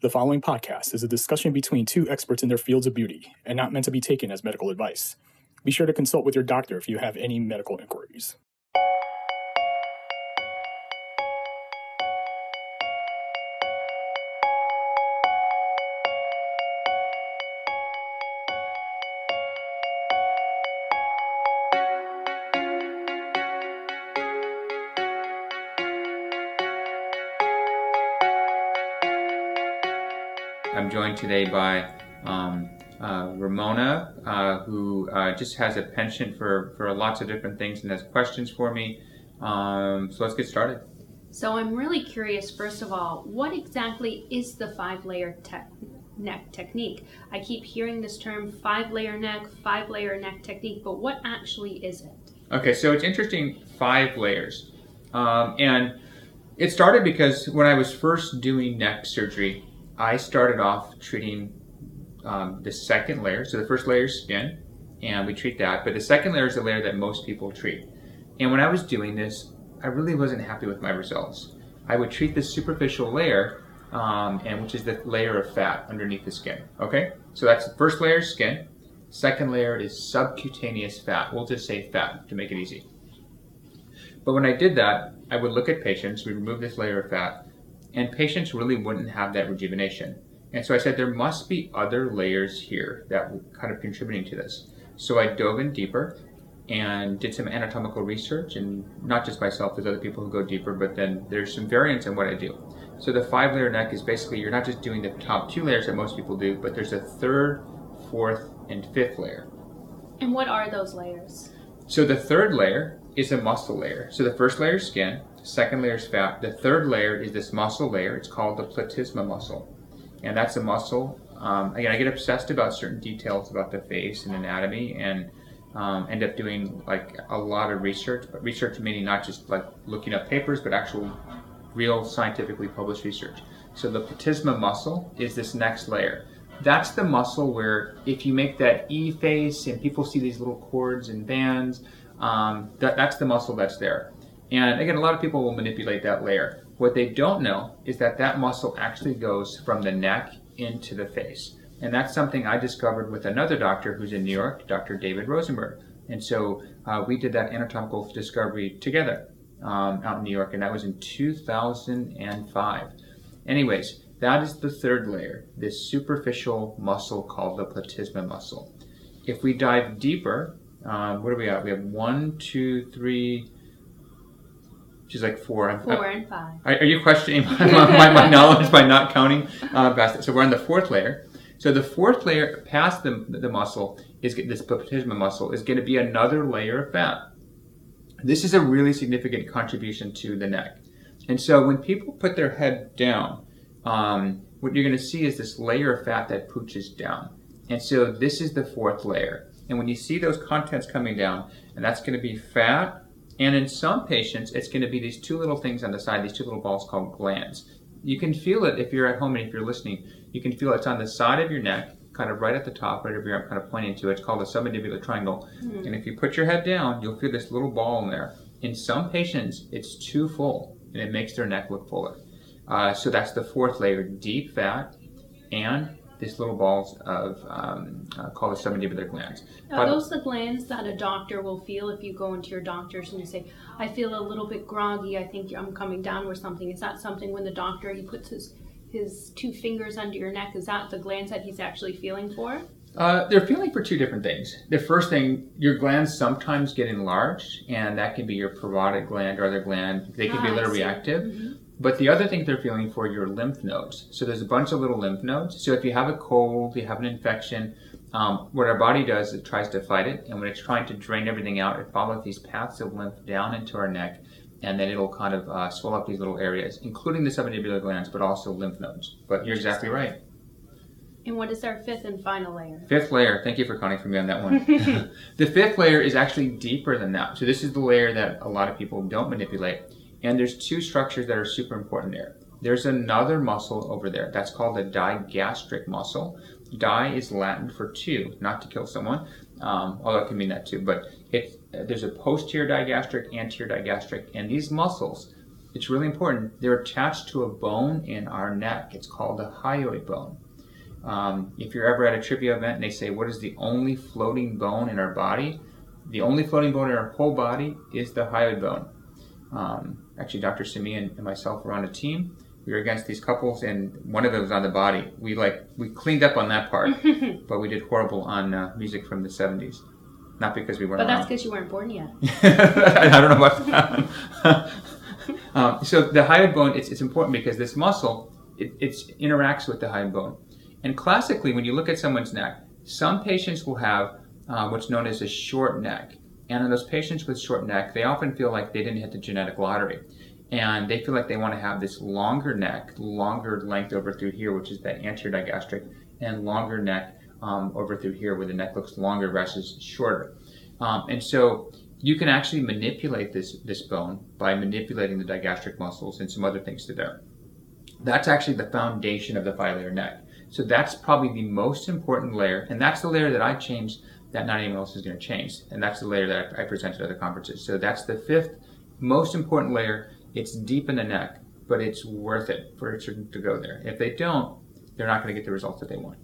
The following podcast is a discussion between two experts in their fields of beauty and not meant to be taken as medical advice. Be sure to consult with your doctor if you have any medical inquiries. I'm joined today by um, uh, Ramona, uh, who uh, just has a penchant for, for lots of different things and has questions for me. Um, so let's get started. So I'm really curious, first of all, what exactly is the five layer tech neck technique? I keep hearing this term five layer neck, five layer neck technique, but what actually is it? Okay, so it's interesting five layers. Um, and it started because when I was first doing neck surgery, I started off treating um, the second layer. So the first layer is skin, and we treat that. But the second layer is the layer that most people treat. And when I was doing this, I really wasn't happy with my results. I would treat the superficial layer, um, and which is the layer of fat underneath the skin. Okay, so that's the first layer skin. Second layer is subcutaneous fat. We'll just say fat to make it easy. But when I did that, I would look at patients, we remove this layer of fat, and patients really wouldn't have that rejuvenation. And so I said there must be other layers here that were kind of contributing to this. So I dove in deeper and did some anatomical research, and not just myself, there's other people who go deeper, but then there's some variance in what I do. So the five layer neck is basically you're not just doing the top two layers that most people do, but there's a third, fourth, and fifth layer. And what are those layers? So the third layer is a muscle layer. So the first layer is skin, second layer is fat. The third layer is this muscle layer. It's called the platysma muscle. And that's a muscle. Um, again, I get obsessed about certain details about the face and anatomy and um, end up doing like a lot of research, but research meaning not just like looking up papers, but actual real scientifically published research. So the platysma muscle is this next layer. That's the muscle where if you make that E face and people see these little cords and bands, um, that, that's the muscle that's there. And again, a lot of people will manipulate that layer. What they don't know is that that muscle actually goes from the neck into the face. And that's something I discovered with another doctor who's in New York, Dr. David Rosenberg. And so uh, we did that anatomical discovery together um, out in New York, and that was in 2005. Anyways, that is the third layer, this superficial muscle called the platysma muscle. If we dive deeper, um, what are we at? We have one, two, three, She's like four. Four and five. Are, are you questioning my, my, my, knowledge by not counting uh, past it? So we're on the fourth layer. So the fourth layer past the, the muscle is this platysma muscle is going to be another layer of fat. This is a really significant contribution to the neck. And so when people put their head down, um, what you're going to see is this layer of fat that pooches down. And so this is the fourth layer. And when you see those contents coming down, and that's going to be fat, and in some patients, it's going to be these two little things on the side, these two little balls called glands. You can feel it if you're at home and if you're listening. You can feel it's on the side of your neck, kind of right at the top, right over here. I'm kind of pointing to it. It's called a submandibular triangle. Mm-hmm. And if you put your head down, you'll feel this little ball in there. In some patients, it's too full, and it makes their neck look fuller. Uh, so that's the fourth layer: deep fat and these little balls of um, uh, called the submandibular glands. Are those the glands that a doctor will feel if you go into your doctor's and you say, "I feel a little bit groggy. I think I'm coming down with something." Is that something when the doctor he puts his his two fingers under your neck? Is that the glands that he's actually feeling for? Uh, they're feeling for two different things. The first thing, your glands sometimes get enlarged, and that can be your parotid gland or other gland. They can ah, be a little reactive. Mm-hmm. But the other thing they're feeling for your lymph nodes. So there's a bunch of little lymph nodes. So if you have a cold, you have an infection, um, what our body does, it tries to fight it. And when it's trying to drain everything out, it follows these paths of lymph down into our neck. And then it'll kind of uh, swell up these little areas, including the submandibular glands, but also lymph nodes. But you're exactly right. And what is our fifth and final layer? Fifth layer. Thank you for counting for me on that one. the fifth layer is actually deeper than that. So this is the layer that a lot of people don't manipulate. And there's two structures that are super important there. There's another muscle over there. That's called the digastric muscle. Di is Latin for two, not to kill someone, um, although it can mean that too. But it, there's a posterior digastric, anterior digastric, and these muscles it's really important. They're attached to a bone in our neck. It's called a hyoid bone. Um, if you're ever at a trivia event and they say, What is the only floating bone in our body? The only floating bone in our whole body is the hyoid bone. Um, actually, Dr. Simeon and myself were on a team. We were against these couples, and one of them was on the body. We like we cleaned up on that part, but we did horrible on uh, music from the '70s. Not because we weren't. But that's because you weren't born yet. I don't know about that. um, so the hyoid bone, it's, it's important because this muscle, it it's, interacts with the hyoid bone. And classically, when you look at someone's neck, some patients will have uh, what's known as a short neck. And in those patients with short neck, they often feel like they didn't hit the genetic lottery. And they feel like they want to have this longer neck, longer length over through here, which is that anterior digastric, and longer neck um, over through here where the neck looks longer versus shorter. Um, and so you can actually manipulate this, this bone by manipulating the digastric muscles and some other things to there. That's actually the foundation of the five layer neck. So that's probably the most important layer, and that's the layer that I changed that not anyone else is going to change. And that's the layer that I, I presented at other conferences. So that's the fifth most important layer. It's deep in the neck, but it's worth it for it to, go there. If they don't, they're not going to get the results that they want.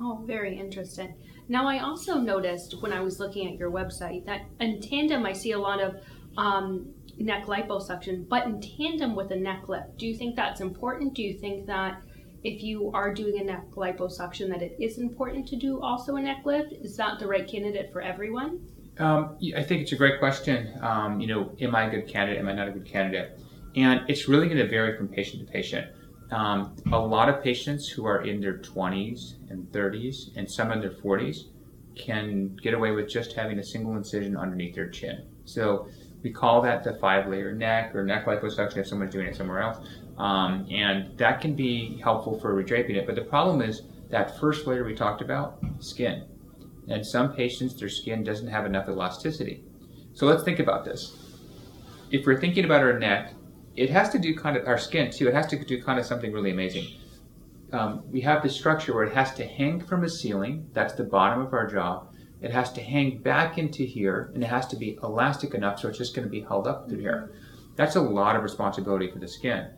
Oh, very interesting. Now, I also noticed when I was looking at your website that in tandem, I see a lot of um, neck liposuction, but in tandem with a neck lift. Do you think that's important? Do you think that if you are doing a neck liposuction, that it is important to do also a neck lift? Is that the right candidate for everyone? Um, I think it's a great question. Um, you know, am I a good candidate? Am I not a good candidate? And it's really going to vary from patient to patient. Um, a lot of patients who are in their 20s and 30s and some in their 40s can get away with just having a single incision underneath their chin. So we call that the five layer neck or neck liposuction if someone's doing it somewhere else. Um, and that can be helpful for redraping it. But the problem is that first layer we talked about, skin. And some patients, their skin doesn't have enough elasticity. So let's think about this. If we're thinking about our neck, it has to do kind of our skin too. It has to do kind of something really amazing. Um, we have this structure where it has to hang from a ceiling. That's the bottom of our jaw. It has to hang back into here, and it has to be elastic enough so it's just going to be held up through here. That's a lot of responsibility for the skin.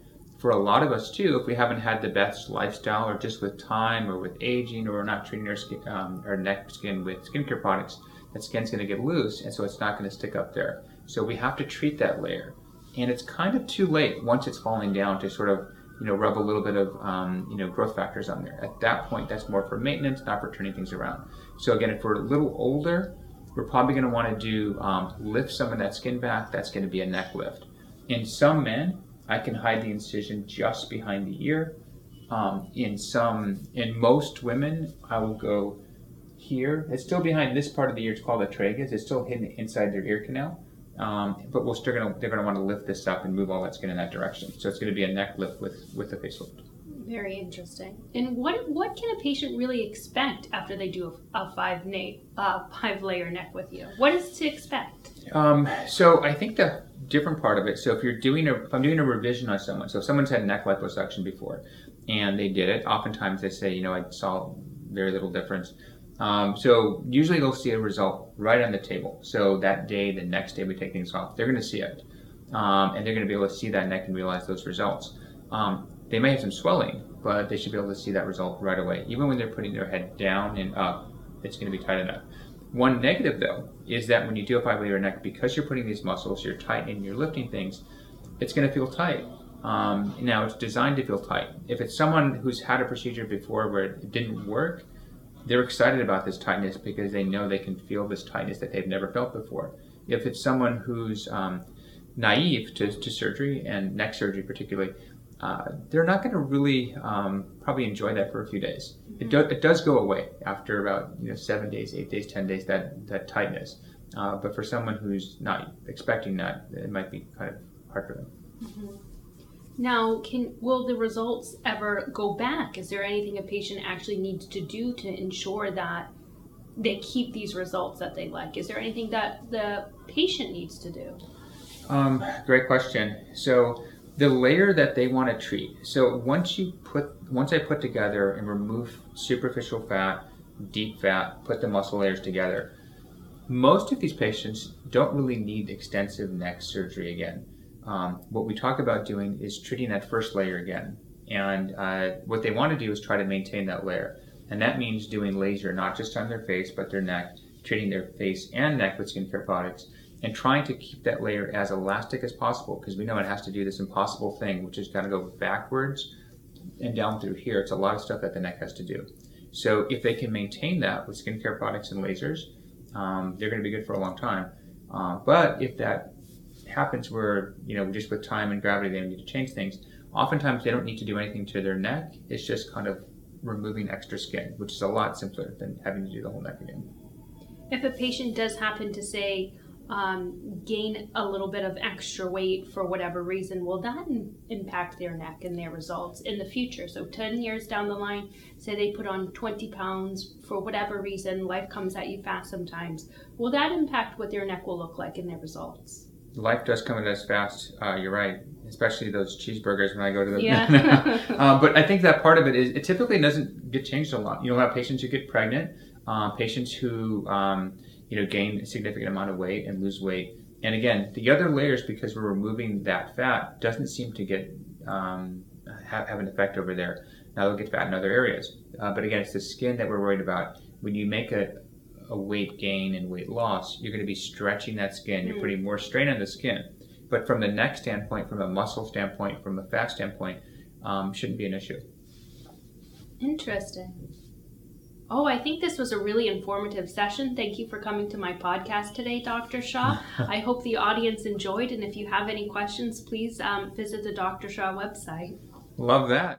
For a lot of us too, if we haven't had the best lifestyle, or just with time, or with aging, or we're not treating our skin, um, our neck skin with skincare products, that skin's going to get loose, and so it's not going to stick up there. So we have to treat that layer, and it's kind of too late once it's falling down to sort of you know, rub a little bit of, um, you know, growth factors on there. At that point, that's more for maintenance, not for turning things around. So again, if we're a little older, we're probably going to want to do um, lift some of that skin back. That's going to be a neck lift. In some men, I can hide the incision just behind the ear. Um, in some, in most women, I will go here. It's still behind this part of the ear. It's called a tragus. It's still hidden inside their ear canal. Um, but we're still gonna they're gonna want to lift this up and move all that skin in that direction. So it's going to be a neck lift with with a facelift. Very interesting. And what what can a patient really expect after they do a, a five na- uh, five layer neck with you? What is to expect? Um, so I think the different part of it. So if you're doing a if I'm doing a revision on someone, so if someone's had neck liposuction before and they did it, oftentimes they say, you know, I saw very little difference. Um, so usually they'll see a result right on the table. So that day, the next day we take things off, they're going to see it, um, and they're going to be able to see that neck and realize those results. Um, they may have some swelling, but they should be able to see that result right away. Even when they're putting their head down and up, it's going to be tight enough. One negative though is that when you do a five layer neck, because you're putting these muscles, you're tightening, you're lifting things, it's going to feel tight. Um, now it's designed to feel tight. If it's someone who's had a procedure before where it didn't work, they're excited about this tightness because they know they can feel this tightness that they've never felt before. If it's someone who's um, naive to, to surgery and neck surgery particularly, uh, they're not going to really um, probably enjoy that for a few days. Mm-hmm. It, do, it does go away after about you know seven days, eight days, ten days that that tightness. Uh, but for someone who's not expecting that, it might be kind of hard for them. Mm-hmm. Now, can will the results ever go back? Is there anything a patient actually needs to do to ensure that they keep these results that they like? Is there anything that the patient needs to do? Um, great question. So the layer that they want to treat. So once you put, once I put together and remove superficial fat, deep fat, put the muscle layers together, most of these patients don't really need extensive neck surgery again. um, what we talk about doing is treating that first layer again. And uh, what they want to do is try to maintain that layer. And that means doing laser not just on their face, but their neck, treating their face and neck with skincare products, and trying to keep that layer as elastic as possible because we know it has to do this impossible thing, which is got to go backwards and down through here. It's a lot of stuff that the neck has to do. So if they can maintain that with skincare products and lasers, um, they're going to be good for a long time. Uh, but if that happens where, you know, just with time and gravity, they need to change things, oftentimes they don't need to do anything to their neck. It's just kind of removing extra skin, which is a lot simpler than having to do the whole neck again. If a patient does happen to say, um, gain a little bit of extra weight for whatever reason, will that in- impact their neck and their results in the future? So, 10 years down the line, say they put on 20 pounds for whatever reason, life comes at you fast sometimes. Will that impact what their neck will look like in their results? Life does come at us fast. Uh, you're right, especially those cheeseburgers when I go to the. Yeah. uh, but I think that part of it is it typically doesn't get changed a lot. You'll have patients who get pregnant, uh, patients who um, you know gain a significant amount of weight and lose weight. And again, the other layers, because we're removing that fat, doesn't seem to get um, have, have, an effect over there. Now they'll get fat in other areas, uh, but again, it's the skin that we're worried about. When you make a, a weight gain and weight loss, you're going to be stretching that skin. You're mm. putting more strain on the skin. But from the neck standpoint, from a muscle standpoint, from a fat standpoint, um, shouldn't be an issue. Interesting. Oh, I think this was a really informative session. Thank you for coming to my podcast today, Dr. Shaw. I hope the audience enjoyed, and if you have any questions, please um, visit the Dr. Shaw website. Love that.